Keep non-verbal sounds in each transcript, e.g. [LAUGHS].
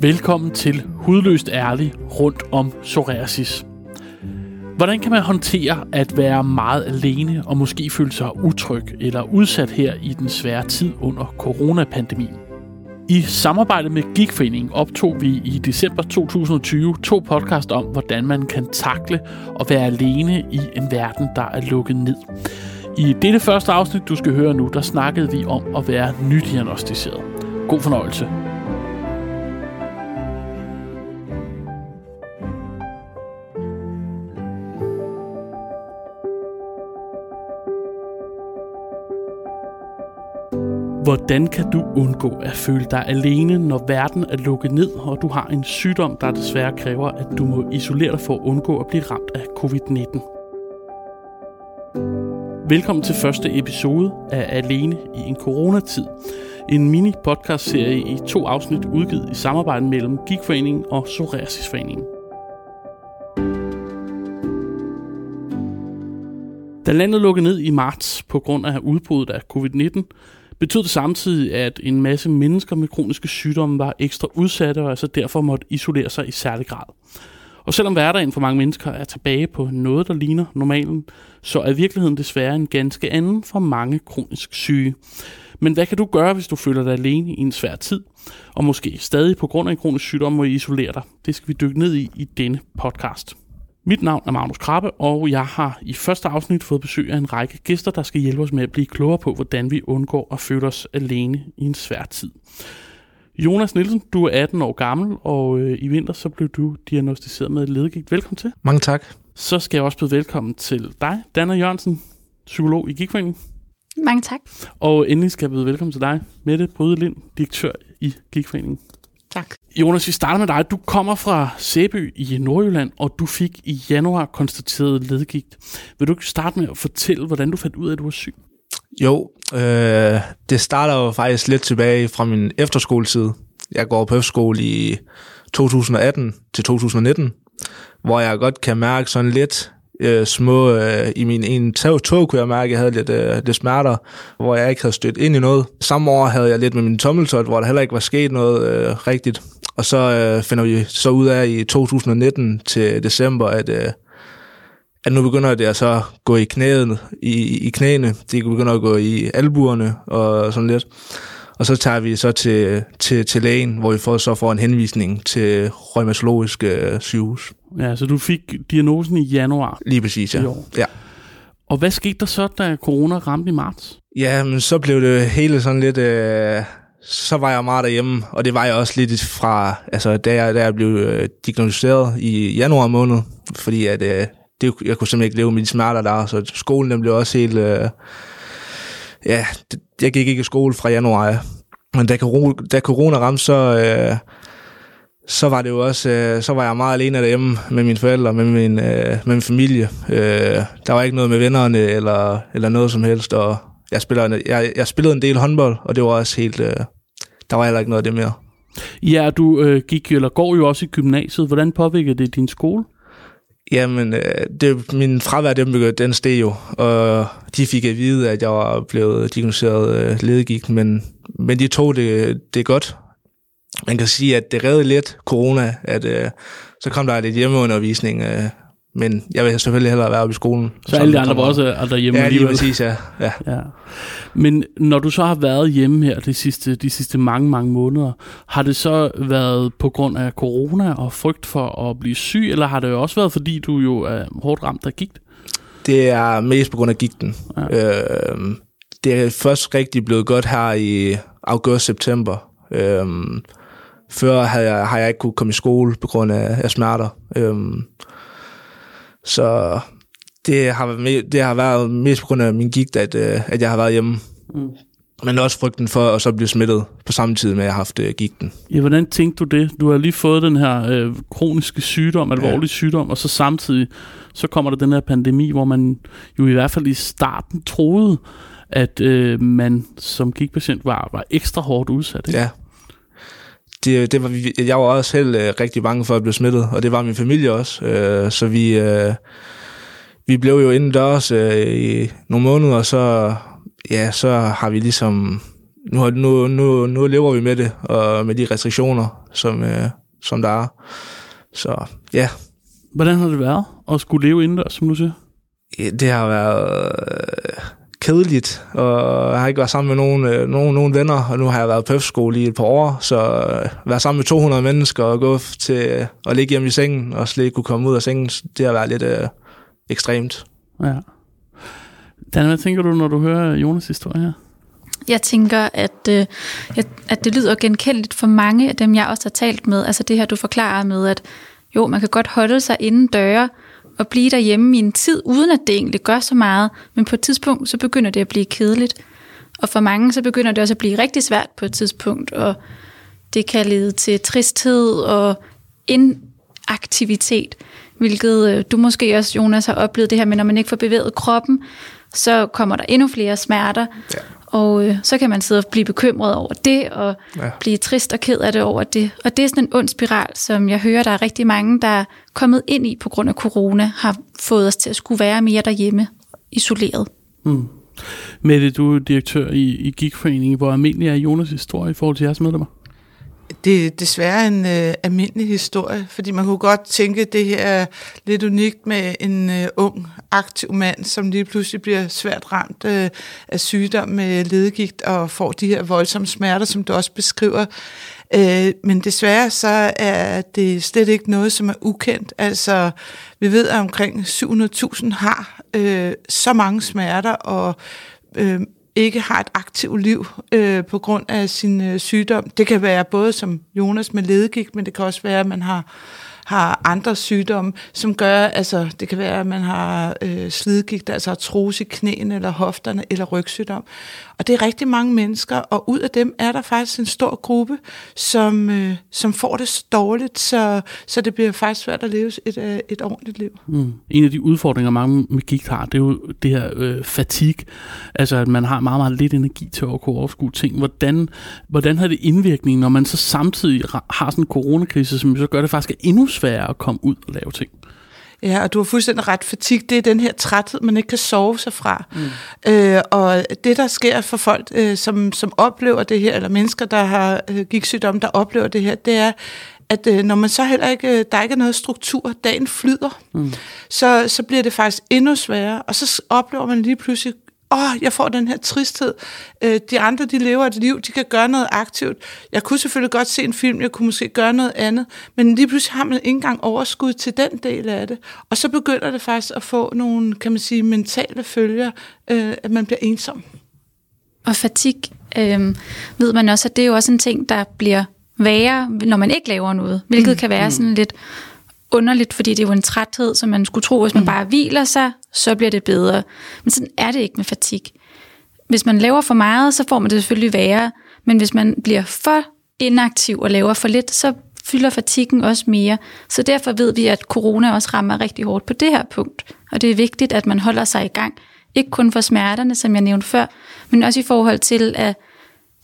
Velkommen til Hudløst Ærlig rundt om psoriasis. Hvordan kan man håndtere at være meget alene og måske føle sig utryg eller udsat her i den svære tid under coronapandemien? I samarbejde med Gigforeningen optog vi i december 2020 to podcast om, hvordan man kan takle og være alene i en verden, der er lukket ned. I dette første afsnit, du skal høre nu, der snakkede vi om at være nydiagnostiseret. God fornøjelse. Hvordan kan du undgå at føle dig alene, når verden er lukket ned, og du har en sygdom, der desværre kræver, at du må isolere dig for at undgå at blive ramt af covid-19? Velkommen til første episode af Alene i en coronatid. En mini-podcast-serie i to afsnit udgivet i samarbejde mellem Gigforeningen og Psoriasisforeningen. Da landet lukkede ned i marts på grund af udbruddet af covid-19, betød det samtidig, at en masse mennesker med kroniske sygdomme var ekstra udsatte og altså derfor måtte isolere sig i særlig grad. Og selvom hverdagen for mange mennesker er tilbage på noget, der ligner normalen, så er virkeligheden desværre en ganske anden for mange kronisk syge. Men hvad kan du gøre, hvis du føler dig alene i en svær tid, og måske stadig på grund af en kronisk sygdom må isolere dig? Det skal vi dykke ned i i denne podcast. Mit navn er Magnus Krabbe, og jeg har i første afsnit fået besøg af en række gæster, der skal hjælpe os med at blive klogere på, hvordan vi undgår at føle os alene i en svær tid. Jonas Nielsen, du er 18 år gammel, og øh, i vinter så blev du diagnostiseret med ledegigt. Velkommen til. Mange tak. Så skal jeg også byde velkommen til dig, Danna Jørgensen, psykolog i Gigforeningen. Mange tak. Og endelig skal jeg byde velkommen til dig, Mette Bryde Lind, direktør i Gigforeningen. Tak. Jonas, vi starter med dig. Du kommer fra Sæby i Nordjylland, og du fik i januar konstateret ledgigt. Vil du ikke starte med at fortælle, hvordan du fandt ud af, at du var syg? Jo, øh, det starter jo faktisk lidt tilbage fra min efterskoletid. Jeg går på efterskole i 2018 til 2019, hvor jeg godt kan mærke sådan lidt øh, små, øh, i min ene tog, tog kunne jeg mærke, at jeg havde lidt, øh, lidt smerter, hvor jeg ikke havde stødt ind i noget. Samme år havde jeg lidt med min tommeltot, hvor der heller ikke var sket noget øh, rigtigt. Og så øh, finder vi så ud af i 2019 til december, at, øh, at nu begynder det at så gå i knæet, i, i knæene. Det begynder at gå i albuerne og sådan lidt. Og så tager vi så til, til, til lægen, hvor vi får, så får en henvisning til rheumatologisk øh, sygehus. Ja, så du fik diagnosen i januar. Lige præcis, ja. I år. ja. Og hvad skete der så, da corona ramte i marts? Ja, men så blev det hele sådan lidt... Øh, så var jeg meget derhjemme, og det var jeg også lidt fra, altså da jeg, da jeg blev øh, diagnosticeret i januar måned, fordi at, øh, det, jeg kunne simpelthen ikke leve med de smerter der, så skolen den blev også helt... Øh, ja, det, jeg gik ikke i skole fra januar, ja. men da corona, da corona ramte, så, øh, så var det jo også, øh, så var jeg meget alene derhjemme med mine forældre, med min, øh, med min familie. Øh, der var ikke noget med vennerne eller, eller noget som helst, og jeg, spiller, jeg, jeg spillede en del håndbold, og det var også helt, øh, der var heller ikke noget af det mere. Ja, du øh, gik eller går jo også i gymnasiet. Hvordan påvirkede det din skole? Jamen, øh, det, min fravær, den, den steg jo, og de fik at vide, at jeg var blevet diagnosticeret øh, ledegigt, men, men de tog det, det godt. Man kan sige, at det redde lidt corona, at øh, så kom der lidt hjemmeundervisning, øh, men jeg vil selvfølgelig hellere være oppe i skolen. Så alle de andre var også er derhjemme Ja, lige præcis, ja. ja. ja. Men når du så har været hjemme her de sidste, de sidste mange, mange måneder, har det så været på grund af corona og frygt for at blive syg, eller har det også været, fordi du jo er hårdt ramt af gigt? Det er mest på grund af gigten. Ja. Øh, det er først rigtig blevet godt her i august-september. Øh, før havde jeg, har jeg ikke kunne komme i skole på grund af, af smerter. Øh, så det har, været, det har været mest på grund af min gigt, at, øh, at jeg har været hjemme. Mm. Men også frygten for at så blive smittet på samme tid med, at jeg har haft uh, gigten. Ja, hvordan tænkte du det? Du har lige fået den her øh, kroniske sygdom, alvorlig ja. sygdom, og så samtidig så kommer der den her pandemi, hvor man jo i hvert fald i starten troede, at øh, man som gigtpatient var, var ekstra hårdt udsat. Ikke? Ja. Det, det var, jeg var også selv øh, rigtig bange for at blive smittet, og det var min familie også. Øh, så vi, øh, vi blev jo indendørs øh, i nogle måneder, og så, ja, så har vi ligesom... Nu, nu, nu, nu lever vi med det, og med de restriktioner. som, øh, som der er. Så ja. Hvordan har det været at skulle leve indendørs, som du siger? Det har været øh, kedeligt, og jeg har ikke været sammen med nogen, øh, nogen, nogen venner, og nu har jeg været på skole i et par år, så øh, være sammen med 200 mennesker og gå til øh, at ligge hjemme i sengen, og slet ikke kunne komme ud af sengen, det har været lidt øh, ekstremt. Ja. Dan, hvad tænker du, når du hører Jonas' historie her? Jeg tænker, at, øh, at det lyder genkendeligt for mange af dem, jeg også har talt med. Altså det her, du forklarer med, at jo, man kan godt holde sig inden døre og blive derhjemme i en tid, uden at det egentlig gør så meget. Men på et tidspunkt, så begynder det at blive kedeligt. Og for mange, så begynder det også at blive rigtig svært på et tidspunkt. Og det kan lede til tristhed og inaktivitet. Hvilket øh, du måske også, Jonas, har oplevet det her med, når man ikke får bevæget kroppen, så kommer der endnu flere smerter. Ja. Og øh, så kan man sidde og blive bekymret over det, og ja. blive trist og ked af det over det. Og det er sådan en ond spiral, som jeg hører, der er rigtig mange, der er kommet ind i på grund af corona, har fået os til at skulle være mere derhjemme, isoleret. Mm. Mette, du er direktør i, i Gigforeningen. Hvor almindelig er Jonas' historie i forhold til jeres medlemmer? Det er desværre en øh, almindelig historie, fordi man kunne godt tænke, at det her er lidt unikt med en øh, ung, aktiv mand, som lige pludselig bliver svært ramt øh, af sygdom med ledegigt og får de her voldsomme smerter, som du også beskriver. Øh, men desværre så er det slet ikke noget, som er ukendt. Altså, vi ved, at omkring 700.000 har øh, så mange smerter, og øh, ikke har et aktivt liv øh, på grund af sin øh, sygdom. Det kan være både som Jonas med ledegigt, men det kan også være, at man har har andre sygdomme, som gør, altså det kan være, at man har øh, slidgigt, altså artrose i knæene eller hofterne eller rygsygdom. Og det er rigtig mange mennesker, og ud af dem er der faktisk en stor gruppe, som, øh, som får det så dårligt, så, så det bliver faktisk svært at leve et, øh, et ordentligt liv. Mm. En af de udfordringer, mange med gigt har, det er jo det her øh, fatigue, altså at man har meget, meget lidt energi til at kunne overskue ting. Hvordan, hvordan har det indvirkning, når man så samtidig har sådan en coronakrise, som så gør det faktisk endnu sværere at komme ud og lave ting? Ja, og du har fuldstændig ret. Fatig, det er den her træthed, man ikke kan sove sig fra. Mm. Øh, og det, der sker for folk, øh, som, som oplever det her, eller mennesker, der har øh, gigtsygdomme, der oplever det her, det er, at øh, når man så heller ikke, øh, der ikke er noget struktur, dagen flyder, mm. så, så bliver det faktisk endnu sværere, og så oplever man lige pludselig åh, oh, jeg får den her tristhed. Øh, de andre, de lever et liv, de kan gøre noget aktivt. Jeg kunne selvfølgelig godt se en film, jeg kunne måske gøre noget andet, men lige pludselig har man ikke engang overskud til den del af det. Og så begynder det faktisk at få nogle, kan man sige, mentale følger, øh, at man bliver ensom. Og fatig, øh, ved man også, at det er jo også en ting, der bliver værre, når man ikke laver noget, hvilket mm. kan være mm. sådan lidt underligt, fordi det er jo en træthed, som man skulle tro, hvis man mm. bare hviler sig, så bliver det bedre. Men sådan er det ikke med fatig. Hvis man laver for meget, så får man det selvfølgelig værre, men hvis man bliver for inaktiv og laver for lidt, så fylder fatigen også mere. Så derfor ved vi, at corona også rammer rigtig hårdt på det her punkt. Og det er vigtigt, at man holder sig i gang. Ikke kun for smerterne, som jeg nævnte før, men også i forhold til, at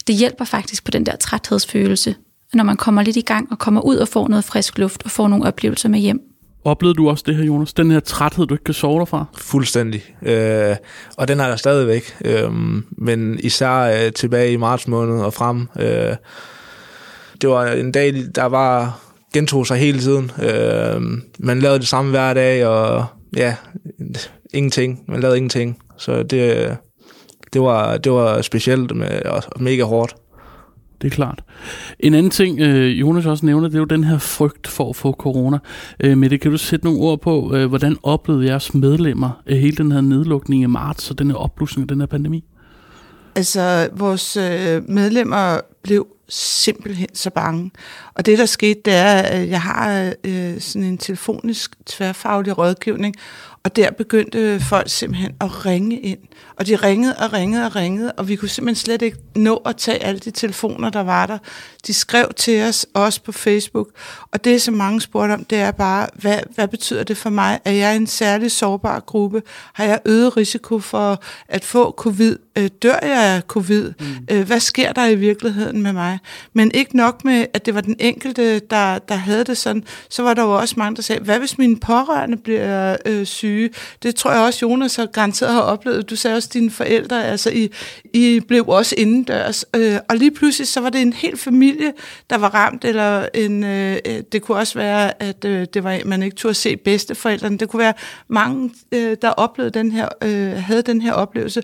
det hjælper faktisk på den der træthedsfølelse, når man kommer lidt i gang og kommer ud og får noget frisk luft og får nogle oplevelser med hjem. Oplevede du også det her, Jonas? Den her træthed, du ikke kan sove fra? Fuldstændig. Øh, og den er der stadigvæk. Øh, men især øh, tilbage i marts måned og frem. Øh, det var en dag, der var gentog sig hele tiden. Øh, man lavede det samme hver dag, og ja, ingenting. Man lavede ingenting. Så det, det, var, det var specielt med, og mega hårdt det er klart. En anden ting, øh, Jonas også nævner, det er jo den her frygt for at få corona. Øh, men kan du sætte nogle ord på, øh, hvordan oplevede jeres medlemmer øh, hele den her nedlukning i marts og den her opblusning af den her pandemi? Altså, vores øh, medlemmer blev simpelthen så bange. Og det, der skete, det er, at jeg har øh, sådan en telefonisk tværfaglig rådgivning, og der begyndte folk simpelthen at ringe ind. Og de ringede og ringede og ringede, og vi kunne simpelthen slet ikke nå at tage alle de telefoner, der var der. De skrev til os, også på Facebook. Og det, som mange spurgte om, det er bare, hvad, hvad betyder det for mig? Er jeg en særlig sårbar gruppe? Har jeg øget risiko for at få covid? Øh, dør jeg af covid? Mm. Øh, hvad sker der i virkeligheden med mig? Men ikke nok med, at det var den enkelte, der, der havde det sådan, så var der jo også mange, der sagde, hvad hvis mine pårørende bliver øh, syge? Syge. Det tror jeg også, Jonas har garanteret har oplevet. Du sagde også, at dine forældre, altså I, I blev også indendørs. Øh, og lige pludselig, så var det en hel familie, der var ramt, eller en, øh, øh, det kunne også være, at øh, det var, man ikke turde se bedsteforældrene. Det kunne være mange, øh, der oplevede den her, øh, havde den her oplevelse.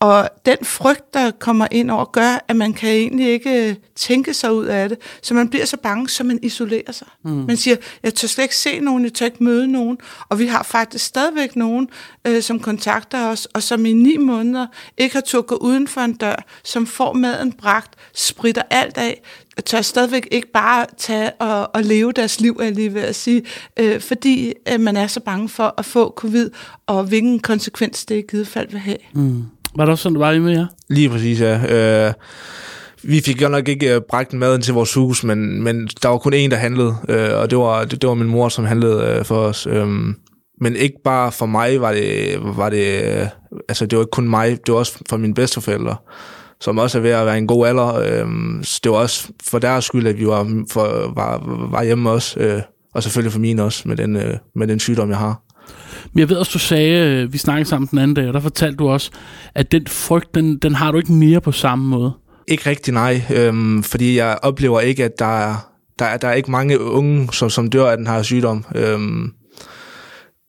Og den frygt, der kommer ind over, gør, at man kan egentlig ikke øh, tænke sig ud af det. Så man bliver så bange, så man isolerer sig. Mm. Man siger, jeg tør slet ikke se nogen, jeg tør ikke møde nogen. Og vi har faktisk stadigvæk nogen, øh, som kontakter os, og som i ni måneder ikke har turde gå uden for en dør, som får maden bragt, spritter alt af, tør stadigvæk ikke bare tage og, og leve deres liv, er lige ved at sige, øh, fordi øh, man er så bange for at få covid, og hvilken konsekvens det i givet fald vil have. Mm. Var det også sådan, det var med jer? Lige præcis, ja. Øh, vi fik jo nok ikke øh, bragt maden til vores hus, men, men der var kun en, der handlede, øh, og det var, det, det var min mor, som handlede øh, for os. Øh, men ikke bare for mig var det, var det øh, altså det var ikke kun mig, det var også for mine bedsteforældre, som også er ved at være en god alder. Øh, det var også for deres skyld, at vi var, for, var, var hjemme også, øh, og selvfølgelig for min også, med den, øh, med den sygdom, jeg har. Men jeg ved også, du sagde, øh, vi snakkede sammen den anden dag, og der fortalte du også, at den frygt, den, den har du ikke mere på samme måde. Ikke rigtig nej, øhm, fordi jeg oplever ikke, at der er, der, er, der er ikke mange unge, som, som dør af den her sygdom. Øhm,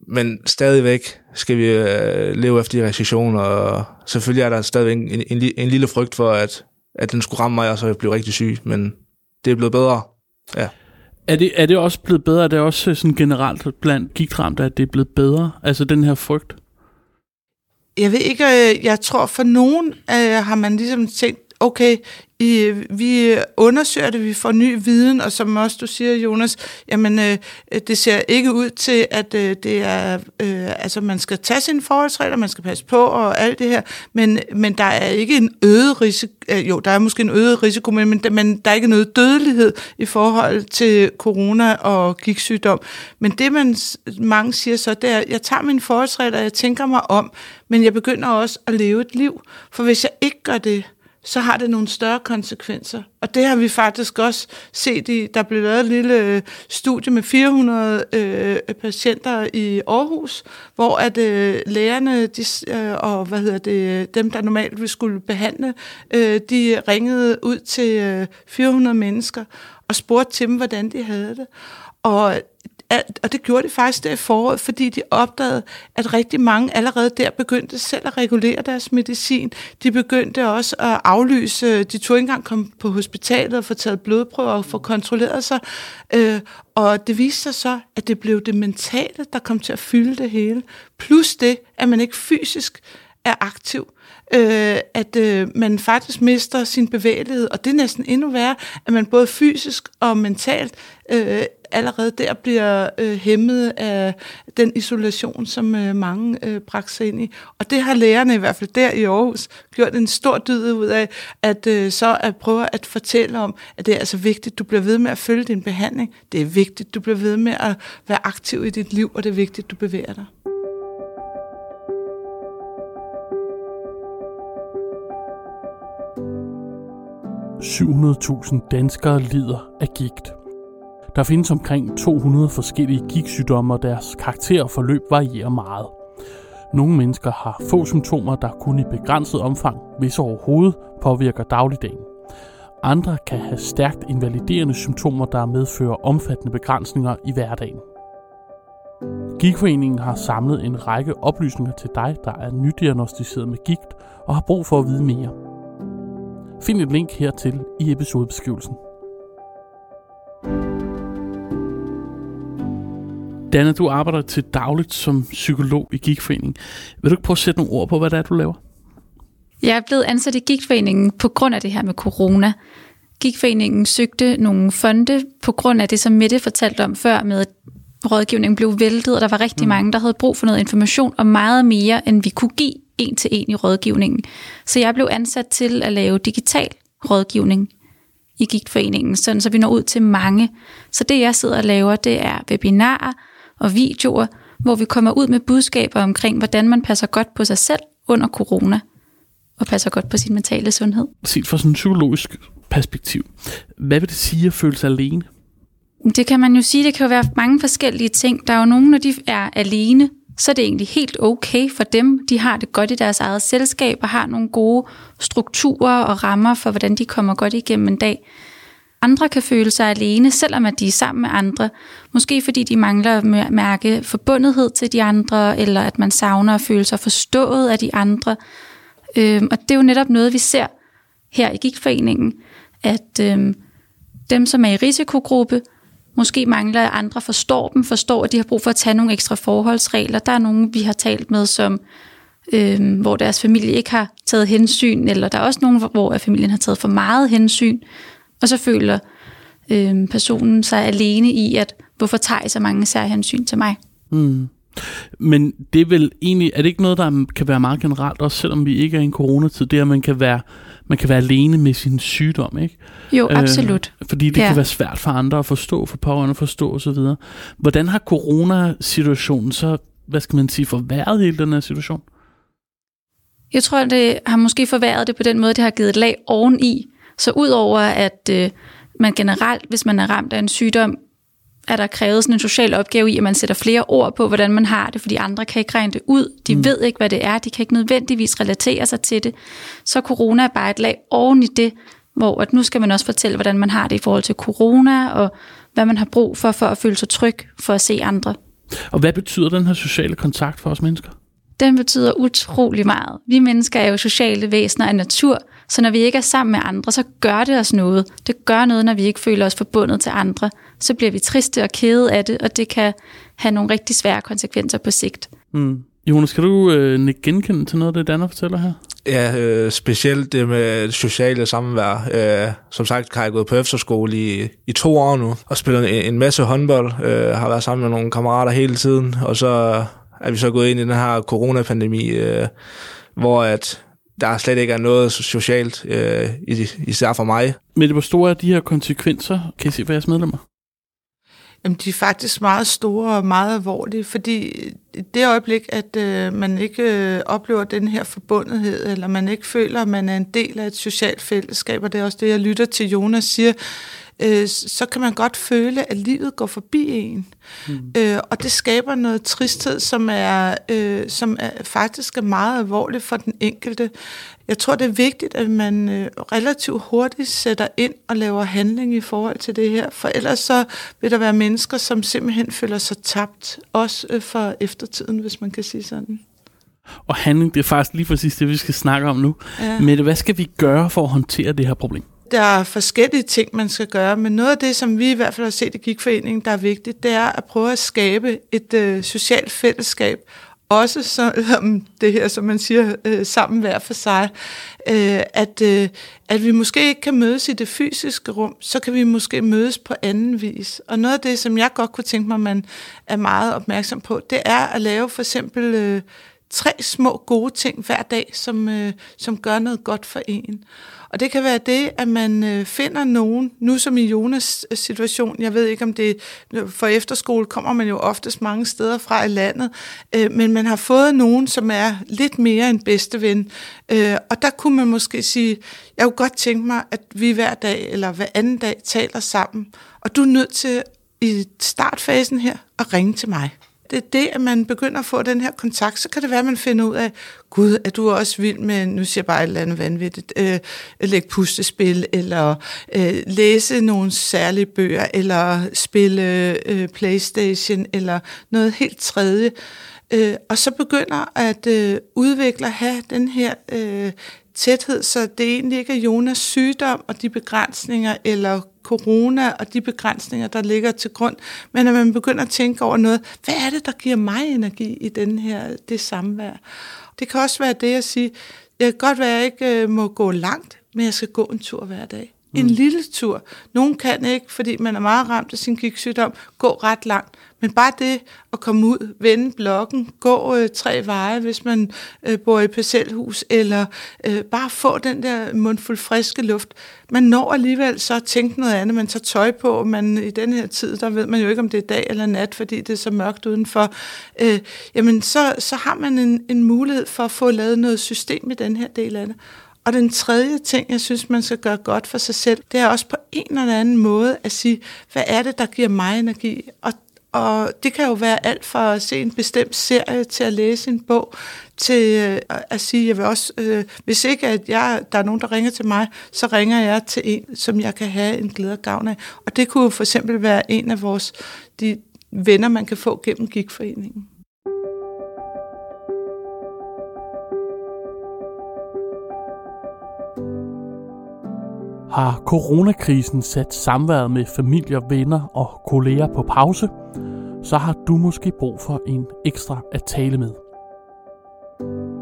men stadigvæk skal vi øh, leve efter de restriktioner, og selvfølgelig er der stadigvæk en, en, en, en lille frygt for, at, at den skulle ramme mig, og så jeg blev rigtig syg, men det er blevet bedre. Ja. Er det, er det også blevet bedre? Er det også øh, sådan generelt blandt gigtramte, at det er blevet bedre? Altså den her frygt? Jeg ved ikke, øh, jeg tror for nogen øh, har man ligesom tænkt, okay, i, vi undersøger det, vi får ny viden, og som også du siger, Jonas, jamen øh, det ser ikke ud til, at øh, det er, øh, altså man skal tage sine forholdsregler, man skal passe på og alt det her, men, men der er ikke en øget risiko, øh, jo, der er måske en øget risiko, men, men, men der er ikke noget dødelighed i forhold til corona og gigtsygdom. Men det, man mange siger så, det er, jeg tager mine forholdsregler, jeg tænker mig om, men jeg begynder også at leve et liv, for hvis jeg ikke gør det, så har det nogle større konsekvenser. Og det har vi faktisk også set i, der blev lavet et lille øh, studie med 400 øh, patienter i Aarhus, hvor at øh, lægerne de, øh, og hvad hedder det, dem, der normalt vi skulle behandle, øh, de ringede ud til øh, 400 mennesker og spurgte til dem, hvordan de havde det. Og alt, og det gjorde de faktisk der i foråret, fordi de opdagede, at rigtig mange allerede der begyndte selv at regulere deres medicin. De begyndte også at aflyse, de tog ikke engang komme på hospitalet og få taget blodprøver og få kontrolleret sig. Øh, og det viste sig så, at det blev det mentale, der kom til at fylde det hele. Plus det, at man ikke fysisk er aktiv øh, at øh, man faktisk mister sin bevægelighed, og det er næsten endnu værre, at man både fysisk og mentalt øh, allerede der bliver øh, hæmmet af den isolation, som øh, mange øh, bragte sig ind i. Og det har lærerne i hvert fald der i Aarhus gjort en stor dyd ud af, at øh, så at prøve at fortælle om, at det er altså vigtigt, du bliver ved med at følge din behandling. Det er vigtigt, du bliver ved med at være aktiv i dit liv, og det er vigtigt, du bevæger dig. 700.000 danskere lider af gigt. Der findes omkring 200 forskellige gigtsygdomme, og deres karakter og forløb varierer meget. Nogle mennesker har få symptomer, der kun i begrænset omfang, hvis overhovedet, påvirker dagligdagen. Andre kan have stærkt invaliderende symptomer, der medfører omfattende begrænsninger i hverdagen. Gigtforeningen har samlet en række oplysninger til dig, der er nydiagnostiseret med gigt og har brug for at vide mere. Find et link hertil i episodebeskrivelsen. Danne, du arbejder til dagligt som psykolog i Gigtforeningen. Vil du ikke prøve at sætte nogle ord på, hvad det er, du laver? Jeg er blevet ansat i Gigtforeningen på grund af det her med corona. Gigtforeningen søgte nogle fonde på grund af det, som Mette fortalte om før, med at rådgivningen blev væltet, og der var rigtig mm. mange, der havde brug for noget information, og meget mere, end vi kunne give en til en i rådgivningen. Så jeg blev ansat til at lave digital rådgivning i Gigtforeningen, sådan så vi når ud til mange. Så det jeg sidder og laver, det er webinarer og videoer, hvor vi kommer ud med budskaber omkring, hvordan man passer godt på sig selv under corona, og passer godt på sin mentale sundhed. Set fra sådan en psykologisk perspektiv, hvad vil det sige at føle sig alene? Det kan man jo sige, det kan jo være mange forskellige ting. Der er jo nogen, når de er alene, så er det egentlig helt okay for dem. De har det godt i deres eget selskab og har nogle gode strukturer og rammer for, hvordan de kommer godt igennem en dag. Andre kan føle sig alene, selvom at de er sammen med andre. Måske fordi de mangler at mærke forbundethed til de andre, eller at man savner at føle sig forstået af de andre. Øhm, og det er jo netop noget, vi ser her i Gigtforeningen, at øhm, dem, som er i risikogruppe, måske mangler, at andre forstår dem, forstår, at de har brug for at tage nogle ekstra forholdsregler. Der er nogen, vi har talt med, som øh, hvor deres familie ikke har taget hensyn, eller der er også nogen, hvor familien har taget for meget hensyn, og så føler øhm, personen sig alene i, at hvorfor tager I så mange særhensyn til mig? Mm. Men det er vel egentlig, er det ikke noget, der kan være meget generelt, også selvom vi ikke er i en coronatid, det er, at man kan være, man kan være alene med sin sygdom, ikke? Jo, øh, absolut. Fordi det ja. kan være svært for andre at forstå, for pårørende at forstå osv. Hvordan har coronasituationen så, hvad skal man sige, forværret hele den her situation? Jeg tror, det har måske forværret det på den måde, det har givet et lag oveni. Så udover at øh, man generelt, hvis man er ramt af en sygdom, er der krævet sådan en social opgave i, at man sætter flere ord på, hvordan man har det, fordi andre kan ikke regne det ud. De mm. ved ikke, hvad det er. De kan ikke nødvendigvis relatere sig til det. Så corona er bare et lag oven i det, hvor at nu skal man også fortælle, hvordan man har det i forhold til corona, og hvad man har brug for, for at føle sig tryg, for at se andre. Og hvad betyder den her sociale kontakt for os mennesker? Den betyder utrolig meget. Vi mennesker er jo sociale væsener af natur, så når vi ikke er sammen med andre, så gør det os noget. Det gør noget, når vi ikke føler os forbundet til andre. Så bliver vi triste og kede af det, og det kan have nogle rigtig svære konsekvenser på sigt. Mm. Jonas, kan du øh, genkende til noget af det, Danner fortæller her? Ja, øh, specielt det med sociale samvær. Øh, som sagt har jeg gået på efterskole i, i to år nu, og spillet en, en masse håndbold. Øh, har været sammen med nogle kammerater hele tiden, og så er vi så gået ind i den her coronapandemi, øh, hvor at der slet ikke er noget socialt, øh, især for mig. Men hvor store er de her konsekvenser, kan I se for jeres medlemmer? Jamen, de er faktisk meget store og meget alvorlige, fordi det øjeblik, at øh, man ikke øh, oplever den her forbundethed, eller man ikke føler, at man er en del af et socialt fællesskab, og det er også det, jeg lytter til Jonas siger, øh, så kan man godt føle, at livet går forbi en. Mm. Øh, og det skaber noget tristhed, som er, øh, som er faktisk er meget alvorligt for den enkelte. Jeg tror, det er vigtigt, at man øh, relativt hurtigt sætter ind og laver handling i forhold til det her, for ellers så vil der være mennesker, som simpelthen føler sig tabt, også øh, for eftertiden, hvis man kan sige sådan. Og handling, det er faktisk lige præcis det, vi skal snakke om nu. Ja. Men hvad skal vi gøre for at håndtere det her problem? Der er forskellige ting, man skal gøre, men noget af det, som vi i hvert fald har set i Gigforeningen, der er vigtigt, det er at prøve at skabe et øh, socialt fællesskab, også som [LAUGHS] det her, som man siger, øh, sammen hver for sig, øh, at, øh, at vi måske ikke kan mødes i det fysiske rum, så kan vi måske mødes på anden vis. Og noget af det, som jeg godt kunne tænke mig, man er meget opmærksom på, det er at lave for eksempel øh, tre små gode ting hver dag, som, øh, som gør noget godt for en. Og det kan være det, at man øh, finder nogen, nu som i Jonas øh, situation, jeg ved ikke om det, for efterskole kommer man jo oftest mange steder fra i landet, øh, men man har fået nogen, som er lidt mere en bedste ven. Øh, og der kunne man måske sige, jeg kunne godt tænke mig, at vi hver dag eller hver anden dag taler sammen, og du er nødt til i startfasen her at ringe til mig det er det, at man begynder at få den her kontakt, så kan det være, at man finder ud af, gud, er du også vild med, nu siger jeg bare et eller andet vanvittigt, øh, lægge pustespil, eller øh, læse nogle særlige bøger, eller spille øh, Playstation, eller noget helt tredje. Øh, og så begynder at øh, udvikle at have den her øh, tæthed, så det egentlig ikke er Jonas sygdom og de begrænsninger, eller corona og de begrænsninger, der ligger til grund, men at man begynder at tænke over noget, hvad er det, der giver mig energi i den her, det samvær? Det kan også være det at sige, jeg kan godt være, at jeg ikke øh, må gå langt, men jeg skal gå en tur hver dag. En mm. lille tur. Nogen kan ikke, fordi man er meget ramt af sin gigtsygdom, gå ret langt. Men bare det at komme ud, vende blokken, gå øh, tre veje, hvis man øh, bor i parcelhus, eller øh, bare få den der mundfuld friske luft. Man når alligevel så at tænke noget andet. Man tager tøj på, man i den her tid, der ved man jo ikke, om det er dag eller nat, fordi det er så mørkt udenfor. Øh, jamen, så, så har man en, en mulighed for at få lavet noget system i den her del af det. Og den tredje ting, jeg synes, man skal gøre godt for sig selv, det er også på en eller anden måde at sige, hvad er det, der giver mig energi? Og og det kan jo være alt fra at se en bestemt serie til at læse en bog, til øh, at sige, jeg vil også, øh, hvis ikke at jeg, der er nogen, der ringer til mig, så ringer jeg til en, som jeg kan have en glæde og gavn af. Og det kunne for eksempel være en af vores de venner, man kan få gennem gigforeningen. Har coronakrisen sat samværet med familier, venner og kolleger på pause, så har du måske brug for en ekstra at tale med.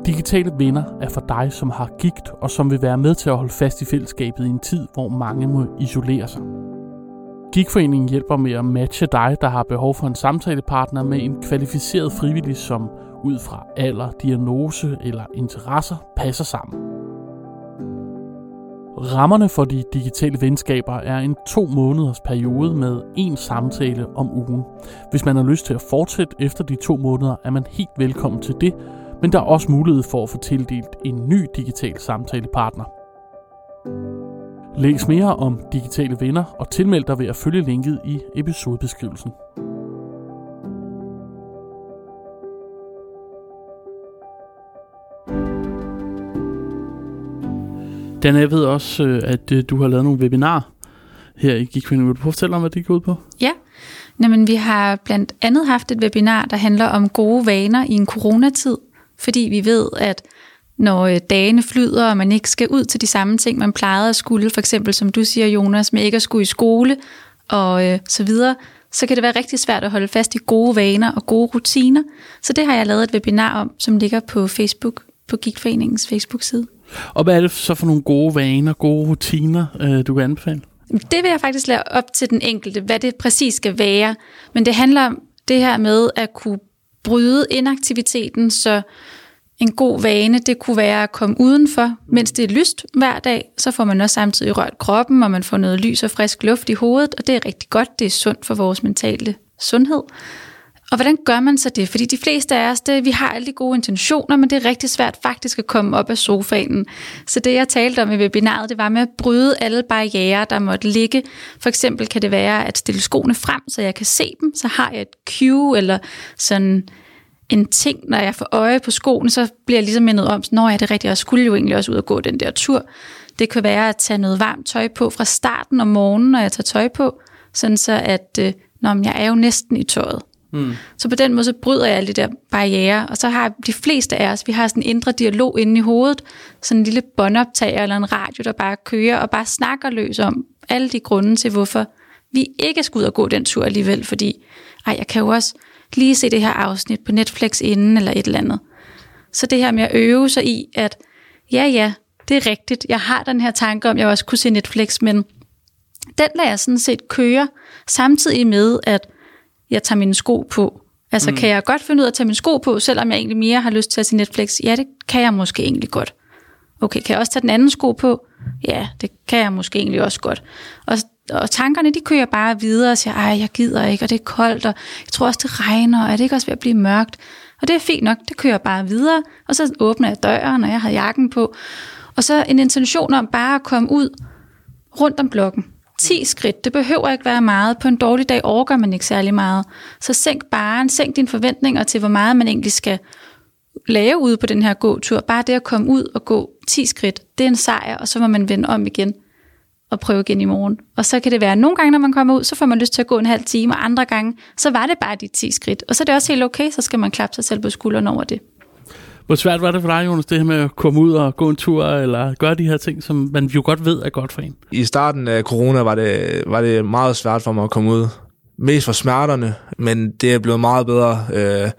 Digitale venner er for dig, som har gigt og som vil være med til at holde fast i fællesskabet i en tid, hvor mange må isolere sig. Gigforeningen hjælper med at matche dig, der har behov for en samtalepartner med en kvalificeret frivillig, som ud fra alder, diagnose eller interesser passer sammen. Rammerne for de digitale venskaber er en to måneders periode med en samtale om ugen. Hvis man har lyst til at fortsætte efter de to måneder, er man helt velkommen til det, men der er også mulighed for at få tildelt en ny digital samtalepartner. Læs mere om digitale venner og tilmeld dig ved at følge linket i episodebeskrivelsen. Dan, jeg ved også, øh, at øh, du har lavet nogle webinarer her i Geekforeningen. Vil du fortælle om, hvad det går ud på? Ja, Jamen, vi har blandt andet haft et webinar, der handler om gode vaner i en coronatid, fordi vi ved, at når øh, dagene flyder, og man ikke skal ud til de samme ting, man plejede at skulle, for eksempel som du siger, Jonas, med ikke at skulle i skole og øh, så videre, så kan det være rigtig svært at holde fast i gode vaner og gode rutiner. Så det har jeg lavet et webinar om, som ligger på Facebook, på Geekforeningens Facebook-side. Og hvad er det så for nogle gode vaner, gode rutiner, øh, du kan anbefale? Det vil jeg faktisk lade op til den enkelte, hvad det præcis skal være. Men det handler om det her med at kunne bryde inaktiviteten, så en god vane, det kunne være at komme udenfor, mens det er lyst hver dag. Så får man også samtidig rørt kroppen, og man får noget lys og frisk luft i hovedet, og det er rigtig godt. Det er sundt for vores mentale sundhed. Og hvordan gør man så det? Fordi de fleste af os, det, vi har alle de gode intentioner, men det er rigtig svært faktisk at komme op af sofaen. Så det, jeg talte om i webinaret, det var med at bryde alle barriere, der måtte ligge. For eksempel kan det være at stille skoene frem, så jeg kan se dem. Så har jeg et cue eller sådan en ting, når jeg får øje på skoene, så bliver jeg ligesom mindet om, når jeg det rigtigt, jeg skulle jo egentlig også ud og gå den der tur. Det kan være at tage noget varmt tøj på fra starten om morgenen, når jeg tager tøj på, sådan så at øh, når jeg er jo næsten i tøjet. Mm. Så på den måde, så bryder jeg alle de der barriere, og så har de fleste af os, vi har sådan en indre dialog inde i hovedet, sådan en lille båndoptager eller en radio, der bare kører og bare snakker løs om alle de grunde til, hvorfor vi ikke skal ud og gå den tur alligevel, fordi ej, jeg kan jo også lige se det her afsnit på Netflix inden eller et eller andet. Så det her med at øve sig i, at ja, ja, det er rigtigt, jeg har den her tanke om, jeg også kunne se Netflix, men den lader jeg sådan set køre, samtidig med, at jeg tager mine sko på. Altså, mm. kan jeg godt finde ud af at tage mine sko på, selvom jeg egentlig mere har lyst til at se Netflix? Ja, det kan jeg måske egentlig godt. Okay, kan jeg også tage den anden sko på? Ja, det kan jeg måske egentlig også godt. Og, og tankerne, de kører bare videre og siger, ej, jeg gider ikke, og det er koldt, og jeg tror også, det regner, og er det ikke også ved at blive mørkt? Og det er fint nok, det kører bare videre, og så åbner jeg døren, og jeg har jakken på. Og så en intention om bare at komme ud rundt om blokken. 10 skridt, det behøver ikke være meget. På en dårlig dag overgår man ikke særlig meget. Så sænk bare, sænk dine forventninger til, hvor meget man egentlig skal lave ude på den her gåtur. Bare det at komme ud og gå 10 skridt, det er en sejr, og så må man vende om igen og prøve igen i morgen. Og så kan det være, at nogle gange, når man kommer ud, så får man lyst til at gå en halv time, og andre gange, så var det bare de 10 skridt. Og så er det også helt okay, så skal man klappe sig selv på skulderen over det. Hvor svært var det for dig, Jonas, det her med at komme ud og gå en tur, eller gøre de her ting, som man jo godt ved er godt for en? I starten af corona var det, var det meget svært for mig at komme ud. Mest for smerterne, men det er blevet meget bedre. Øh,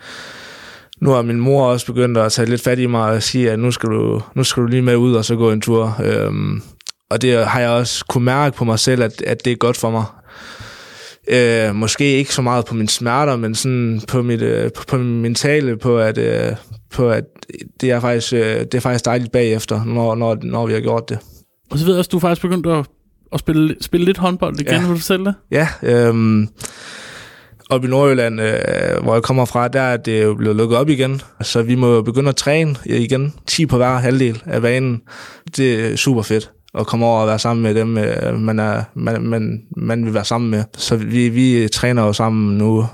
nu har min mor også begyndt at tage lidt fat i mig og sige, at nu skal du, nu skal du lige med ud og så gå en tur. Øh, og det har jeg også kunne mærke på mig selv, at, at det er godt for mig. Øh, måske ikke så meget på mine smerter, men sådan på mit, øh, på, på min mentale, på at, øh, på at det er faktisk, øh, det er faktisk dejligt bagefter, når, når, når vi har gjort det. Og så ved jeg også, du er faktisk begyndt at, at spille, spille lidt håndbold igen, ja. vil du fortælle det? Ja, øh, op i Nordjylland, øh, hvor jeg kommer fra, der er det jo blevet lukket op igen. Så vi må jo begynde at træne igen. 10 på hver halvdel af banen. Det er super fedt at komme over og være sammen med dem, øh, man, er, man, man, man vil være sammen med. Så vi, vi træner jo sammen nu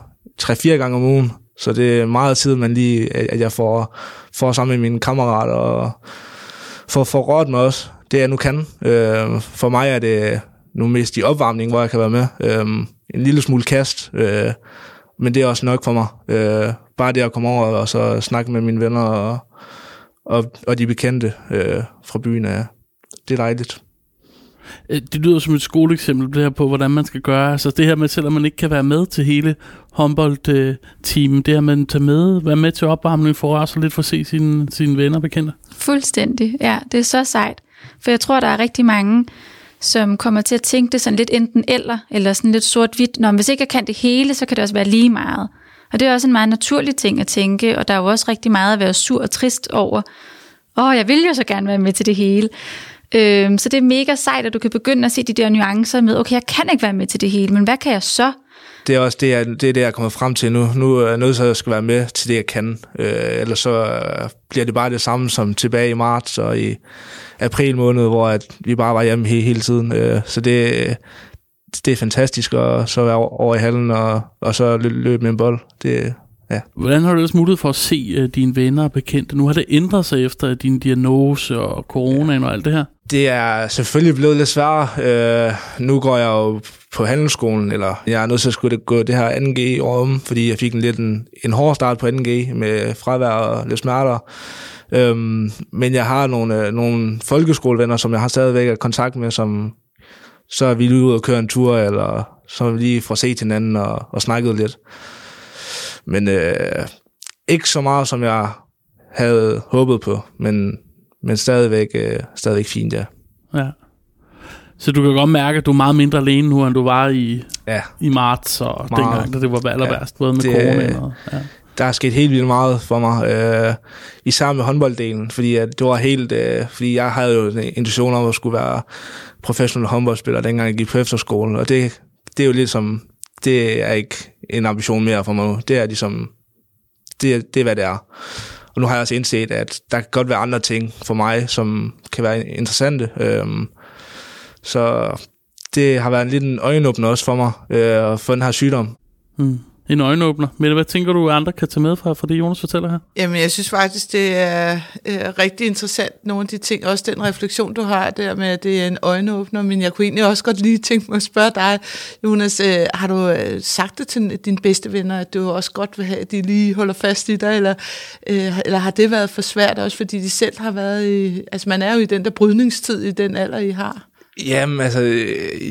3-4 gange om ugen. Så det er meget tid, man lige, at jeg får, får sammen med mine kammerater og får, får råd mig også, det jeg nu kan. Øh, for mig er det nu mest i opvarmning, hvor jeg kan være med. Øh, en lille smule kast, øh, men det er også nok for mig. Øh, bare det at komme over og så snakke med mine venner og, og, og de bekendte øh, fra byen, er, det er dejligt. Øh, det lyder som et skoleeksempel det her på, hvordan man skal gøre. Altså det her med, selvom man ikke kan være med til hele håndboldteamen, det her med at tage med, være med til opvarmning for også lidt for at se sine, sine venner og bekendte. Fuldstændig, ja. Det er så sejt. For jeg tror, der er rigtig mange, som kommer til at tænke det sådan lidt enten eller, eller sådan lidt sort-hvidt. Nå, hvis ikke jeg kan det hele, så kan det også være lige meget. Og det er også en meget naturlig ting at tænke, og der er jo også rigtig meget at være sur og trist over. Åh, oh, jeg vil jo så gerne være med til det hele. Øhm, så det er mega sejt, at du kan begynde at se de der nuancer med, okay, jeg kan ikke være med til det hele, men hvad kan jeg så? Det er også det, jeg, det, er det, jeg er kommet frem til nu. Nu er jeg nødt til at jeg skal være med til det, jeg kan. Øh, ellers så øh, bliver det bare det samme som tilbage i marts og i april måned, hvor at vi bare var hjemme hele, hele tiden. Øh, så det, det er fantastisk at så være over i hallen og, og så løbe med en bold. Det, ja. Hvordan har du ellers mulighed for at se uh, dine venner og bekendte? Nu har det ændret sig efter din diagnose og coronaen ja. og alt det her. Det er selvfølgelig blevet lidt sværere. Uh, nu går jeg jo på handelsskolen, eller jeg er nødt til at skulle gå det her 2G år om, fordi jeg fik en lidt en, en hård start på 2G med fravær og lidt smerter. Um, men jeg har nogle, nogle folkeskolevenner, som jeg har stadigvæk kontakt med, som så er vi lige ude og køre en tur, eller så vi lige får set hinanden og, og snakket lidt. Men øh, ikke så meget, som jeg havde håbet på, men, men stadigvæk, øh, stadigvæk fint, ja. Ja. Så du kan godt mærke, at du er meget mindre alene nu, end du var i, ja. i marts og meget. dengang, da det var aller værst, ja. både med det, corona og... Ja. Der er sket helt vildt meget for mig, øh, især med håndbolddelen, fordi at det var helt, øh, fordi jeg havde jo en intention om at skulle være professionel håndboldspiller, dengang jeg gik på efterskolen, og det, det er jo lidt som, det er ikke en ambition mere for mig nu. Det er ligesom, det, det er, hvad det er. Og nu har jeg også indset, at der kan godt være andre ting for mig, som kan være interessante. Øhm, så det har været en lidt en øjenåbner også for mig, øh, for få den her sygdom. Mm en øjenåbner. Men hvad tænker du, at andre kan tage med fra, fra det, Jonas fortæller her? Jamen, jeg synes faktisk, det er øh, rigtig interessant, nogle af de ting. Også den refleksion, du har der med, at det er en øjenåbner. Men jeg kunne egentlig også godt lige tænke mig at spørge dig, Jonas, øh, har du øh, sagt det til dine bedste venner, at du også godt vil have, at de lige holder fast i dig? Eller, øh, eller har det været for svært også, fordi de selv har været i... Altså, man er jo i den der brydningstid i den alder, I har. Jamen, altså,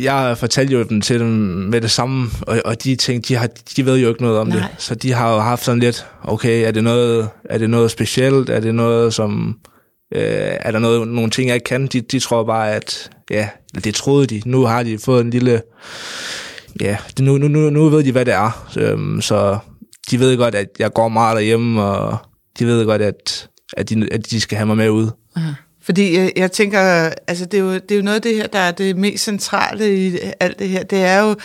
jeg fortalte jo dem til dem med det samme, og, og de ting, de, har, de ved jo ikke noget om Nej. det. Så de har jo haft sådan lidt, okay, er det noget, er det noget specielt? Er det noget, som... Øh, er der noget, nogle ting, jeg ikke kan? De, de tror bare, at... Ja, det troede de. Nu har de fået en lille... Ja, nu, nu, nu, nu ved de, hvad det er. Så, øhm, så de ved godt, at jeg går meget derhjemme, og de ved godt, at, at, de, at de skal have mig med ud. Aha. Fordi jeg, jeg tænker, altså det er, jo, det er jo noget af det her, der er det mest centrale i alt det her. Det er jo,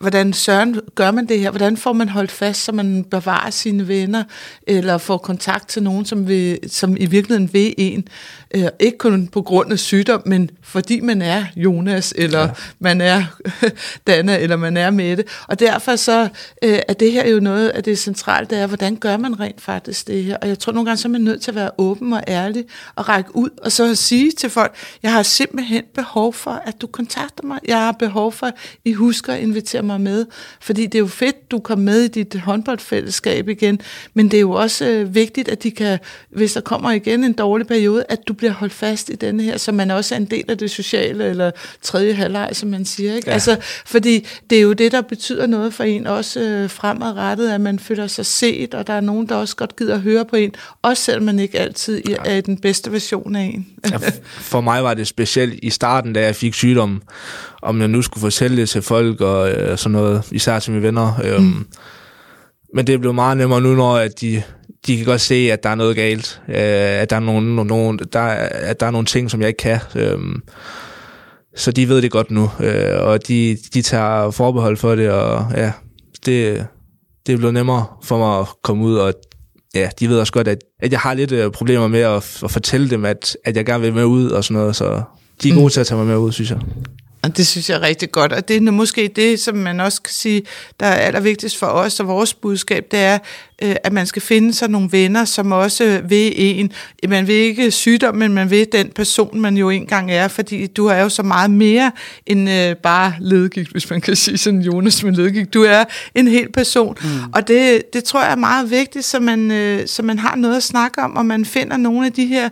hvordan søren gør man det her? Hvordan får man holdt fast, så man bevarer sine venner, eller får kontakt til nogen, som, vil, som i virkeligheden vil en? Øh, ikke kun på grund af sygdom, men fordi man er Jonas, eller ja. man er [LAUGHS] Dana, eller man er Mette. Og derfor så øh, er det her jo noget af det centrale, det er, hvordan gør man rent faktisk det her? Og jeg tror nogle gange, så er man nødt til at være åben og ærlig, og række ud, og så sige til folk, jeg har simpelthen behov for, at du kontakter mig. Jeg har behov for, at I husker at invitere mig med. Fordi det er jo fedt, du kommer med i dit håndboldfællesskab igen, men det er jo også øh, vigtigt, at de kan, hvis der kommer igen en dårlig periode, at du bliver holdt fast i denne her, så man også er en del af det sociale, eller tredje halvleg, som man siger. Ikke? Ja. Altså, fordi det er jo det, der betyder noget for en, også øh, fremadrettet, at man føler sig set, og der er nogen, der også godt gider at høre på en, også selvom man ikke altid er i den bedste version af en. ja, for mig var det specielt i starten, da jeg fik sygdommen, om jeg nu skulle fortælle det til folk og øh, sådan noget, især til mine venner. Øh, mm. Men det er blevet meget nemmere nu, når at de, de kan godt se, at der er noget galt, øh, at, der er nogle, nogle, der, at der er nogle ting, som jeg ikke kan. Øh, så de ved det godt nu, øh, og de, de tager forbehold for det, og ja, det, det er blevet nemmere for mig at komme ud, og ja, de ved også godt, at, at jeg har lidt øh, problemer med at, at fortælle dem, at, at jeg gerne vil med ud og sådan noget, så de er gode mm. til at tage mig med ud, synes jeg. Og det synes jeg er rigtig godt, og det er måske det, som man også kan sige, der er allervigtigst for os og vores budskab, det er, øh, at man skal finde sig nogle venner, som også vil en. Man vil ikke sygdom, men man vil den person, man jo engang er, fordi du er jo så meget mere end øh, bare ledegigt, hvis man kan sige sådan Jonas med ledegigt. Du er en hel person, mm. og det, det tror jeg er meget vigtigt, så man, øh, så man har noget at snakke om, og man finder nogle af de her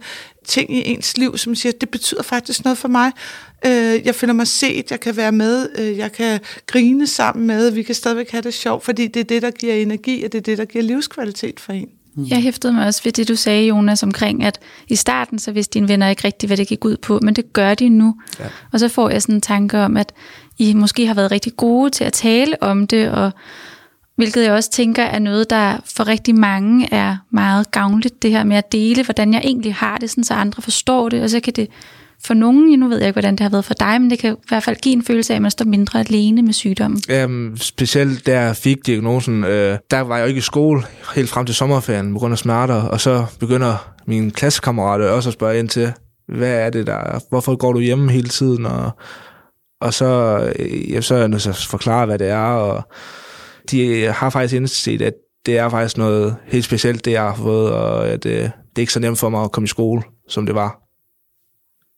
ting i ens liv, som siger, det betyder faktisk noget for mig. Øh, jeg føler mig set, jeg kan være med, øh, jeg kan grine sammen med, vi kan stadigvæk have det sjovt, fordi det er det, der giver energi, og det er det, der giver livskvalitet for en. Mm. Jeg hæftede mig også ved det, du sagde, Jonas, omkring, at i starten, så vidste dine venner ikke rigtigt, hvad det gik ud på, men det gør de nu. Ja. Og så får jeg sådan en tanke om, at I måske har været rigtig gode til at tale om det, og hvilket jeg også tænker er noget, der for rigtig mange er meget gavnligt, det her med at dele, hvordan jeg egentlig har det, sådan, så andre forstår det, og så kan det for nogen, nu ved jeg ikke, hvordan det har været for dig, men det kan i hvert fald give en følelse af, at man står mindre alene med sygdommen. Øhm, specielt da jeg fik diagnosen, øh, der var jeg jo ikke i skole helt frem til sommerferien på grund af smerter, og så begynder mine klassekammerater også at spørge ind til, hvad er det der, hvorfor går du hjemme hele tiden, og, og så, øh, ja, så er jeg nødt til at forklare, hvad det er, og de har faktisk indset, at det er faktisk noget helt specielt, det jeg har fået, og at øh, det er ikke så nemt for mig at komme i skole, som det var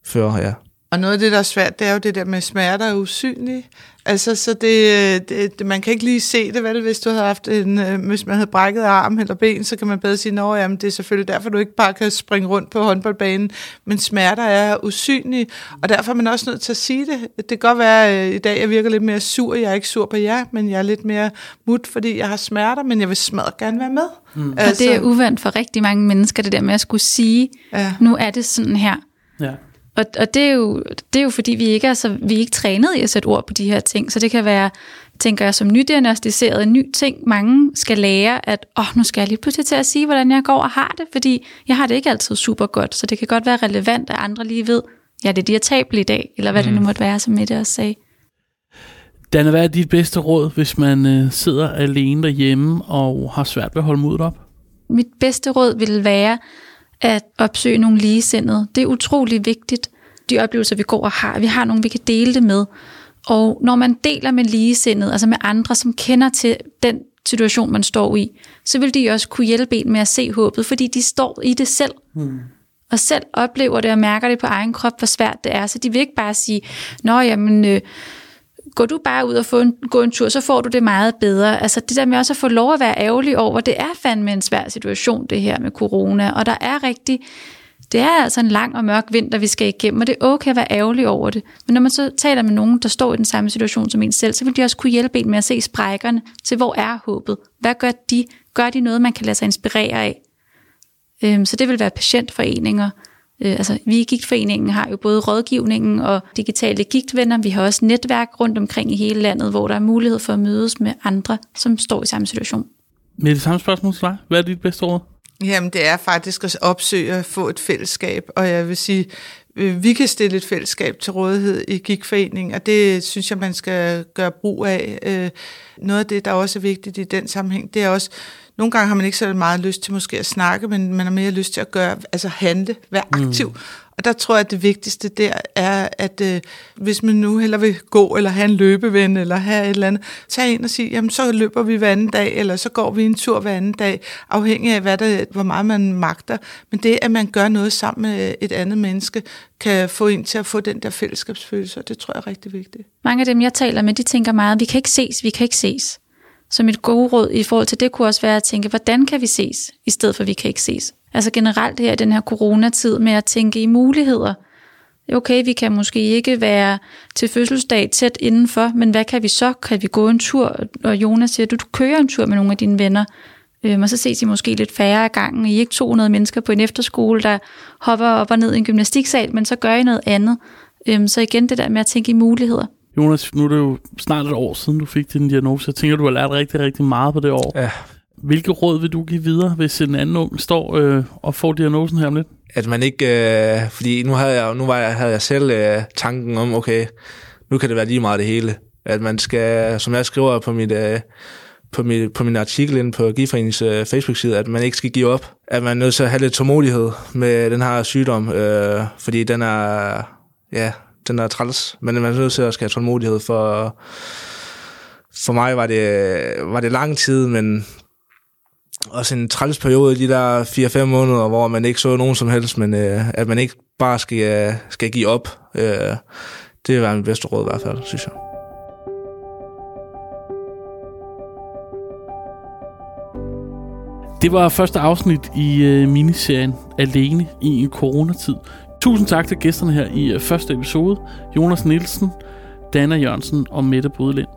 før, ja. Og noget af det, der er svært, det er jo det der med smerter er usynlige. Altså, så det, det, man kan ikke lige se det, vel? Hvis du havde haft en, øh, hvis man havde brækket arm eller ben, så kan man bedre sige, at jamen, det er selvfølgelig derfor, du ikke bare kan springe rundt på håndboldbanen. Men smerter er usynlige, og derfor er man også nødt til at sige det. Det kan godt være, at øh, i dag jeg virker lidt mere sur. Jeg er ikke sur på jer, men jeg er lidt mere mut, fordi jeg har smerter, men jeg vil smadre gerne være med. Mm. Altså, og det er uvandt for rigtig mange mennesker, det der med at skulle sige, ja. nu er det sådan her. Ja. Og, og det, er jo, det er jo fordi, vi ikke er, så, vi er ikke trænet i at sætte ord på de her ting. Så det kan være, tænker jeg, som nydiagnostiseret en ny ting, mange skal lære, at åh, nu skal jeg lige pludselig til at sige, hvordan jeg går og har det, fordi jeg har det ikke altid super godt. Så det kan godt være relevant, at andre lige ved, ja, det er irritabelt i dag, eller hvad mm. det nu mm. måtte være, som Mette også sagde. Danne, hvad er dit bedste råd, hvis man øh, sidder alene derhjemme og har svært ved at holde modet op? Mit bedste råd vil være, at opsøge nogle ligesindede. Det er utrolig vigtigt, de oplevelser, vi går og har. Vi har nogle, vi kan dele det med. Og når man deler med ligesindede, altså med andre, som kender til den situation, man står i, så vil de også kunne hjælpe en med at se håbet, fordi de står i det selv. Hmm. Og selv oplever det og mærker det på egen krop, hvor svært det er. Så de vil ikke bare sige, nå jamen, øh, går du bare ud og få en, gå en tur, så får du det meget bedre. Altså det der med også at få lov at være ærgerlig over, det er fandme en svær situation, det her med corona, og der er rigtig, det er altså en lang og mørk vinter, vi skal igennem, og det er okay at være ærgerlig over det. Men når man så taler med nogen, der står i den samme situation som en selv, så vil de også kunne hjælpe en med at se sprækkerne til, hvor er håbet? Hvad gør de? Gør de noget, man kan lade sig inspirere af? Øhm, så det vil være patientforeninger, Øh, altså, vi i Gigtforeningen har jo både rådgivningen og digitale gigtvenner. Vi har også netværk rundt omkring i hele landet, hvor der er mulighed for at mødes med andre, som står i samme situation. Med det samme spørgsmål til dig. Hvad er dit bedste råd? Jamen, det er faktisk at opsøge at få et fællesskab, og jeg vil sige, øh, vi kan stille et fællesskab til rådighed i Gigtforeningen, og det synes jeg, man skal gøre brug af. Øh, noget af det, der også er vigtigt i den sammenhæng, det er også, nogle gange har man ikke så meget lyst til måske at snakke, men man har mere lyst til at gøre, altså handle, være mm. aktiv. Mm. Og der tror jeg, at det vigtigste der er, at øh, hvis man nu heller vil gå, eller have en løbeven, eller have et eller andet, tag ind og sige, jamen så løber vi hver anden dag, eller så går vi en tur hver anden dag, afhængig af, hvad der, hvor meget man magter. Men det, at man gør noget sammen med et andet menneske, kan få en til at få den der fællesskabsfølelse, og det tror jeg er rigtig vigtigt. Mange af dem, jeg taler med, de tænker meget, vi kan ikke ses, vi kan ikke ses. Så mit gode råd i forhold til det kunne også være at tænke, hvordan kan vi ses, i stedet for at vi kan ikke ses. Altså generelt her i den her coronatid med at tænke i muligheder. Okay, vi kan måske ikke være til fødselsdag tæt indenfor, men hvad kan vi så? Kan vi gå en tur? Og Jonas siger, du, du kører en tur med nogle af dine venner, øhm, og så ses I måske lidt færre af gangen. I er ikke 200 mennesker på en efterskole, der hopper op og ned i en gymnastiksal, men så gør I noget andet. Øhm, så igen det der med at tænke i muligheder. Jonas, nu er det jo snart et år siden, du fik din diagnose. Jeg tænker, du har lært rigtig, rigtig meget på det år. Ja. Hvilke råd vil du give videre, hvis en anden ung står øh, og får diagnosen her om lidt? At man ikke, øh, fordi nu havde jeg, nu var jeg, havde jeg selv øh, tanken om, okay, nu kan det være lige meget det hele. At man skal, som jeg skriver på mit, øh, på, mit, på min artikel inde på Giforeningens øh, Facebook-side, at man ikke skal give op. At man er nødt til at have lidt tålmodighed med den her sygdom, øh, fordi den er, ja, den er træls. Men man er nødt til at skal have tålmodighed for... For mig var det, var det lang tid, men også en træls periode de der 4-5 måneder, hvor man ikke så nogen som helst, men øh, at man ikke bare skal, øh, skal give op. Øh, det var min bedste råd i hvert fald, synes jeg. Det var første afsnit i øh, miniserien Alene i en coronatid. Tusind tak til gæsterne her i øh, første episode. Jonas Nielsen, Dana Jørgensen og Mette Bodelind.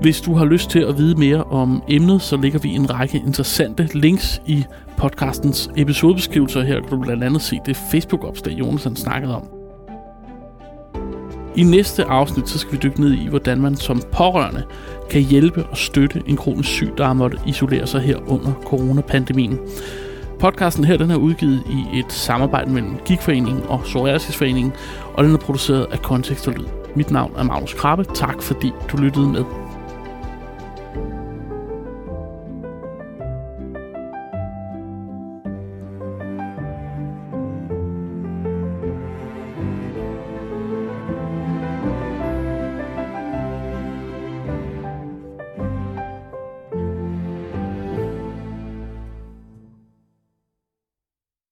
Hvis du har lyst til at vide mere om emnet, så lægger vi en række interessante links i podcastens episodebeskrivelser. Her kan du blandt andet se det Facebook-opslag, Jonas han snakkede om. I næste afsnit, så skal vi dykke ned i, hvordan man som pårørende kan hjælpe og støtte en kronisk syg, der har måttet isolere sig her under coronapandemien. Podcasten her den er udgivet i et samarbejde mellem Geekforeningen og Psoriasisforeningen, og den er produceret af Kontekst og Lyd. Mit navn er Magnus Krabbe. Tak fordi du lyttede med.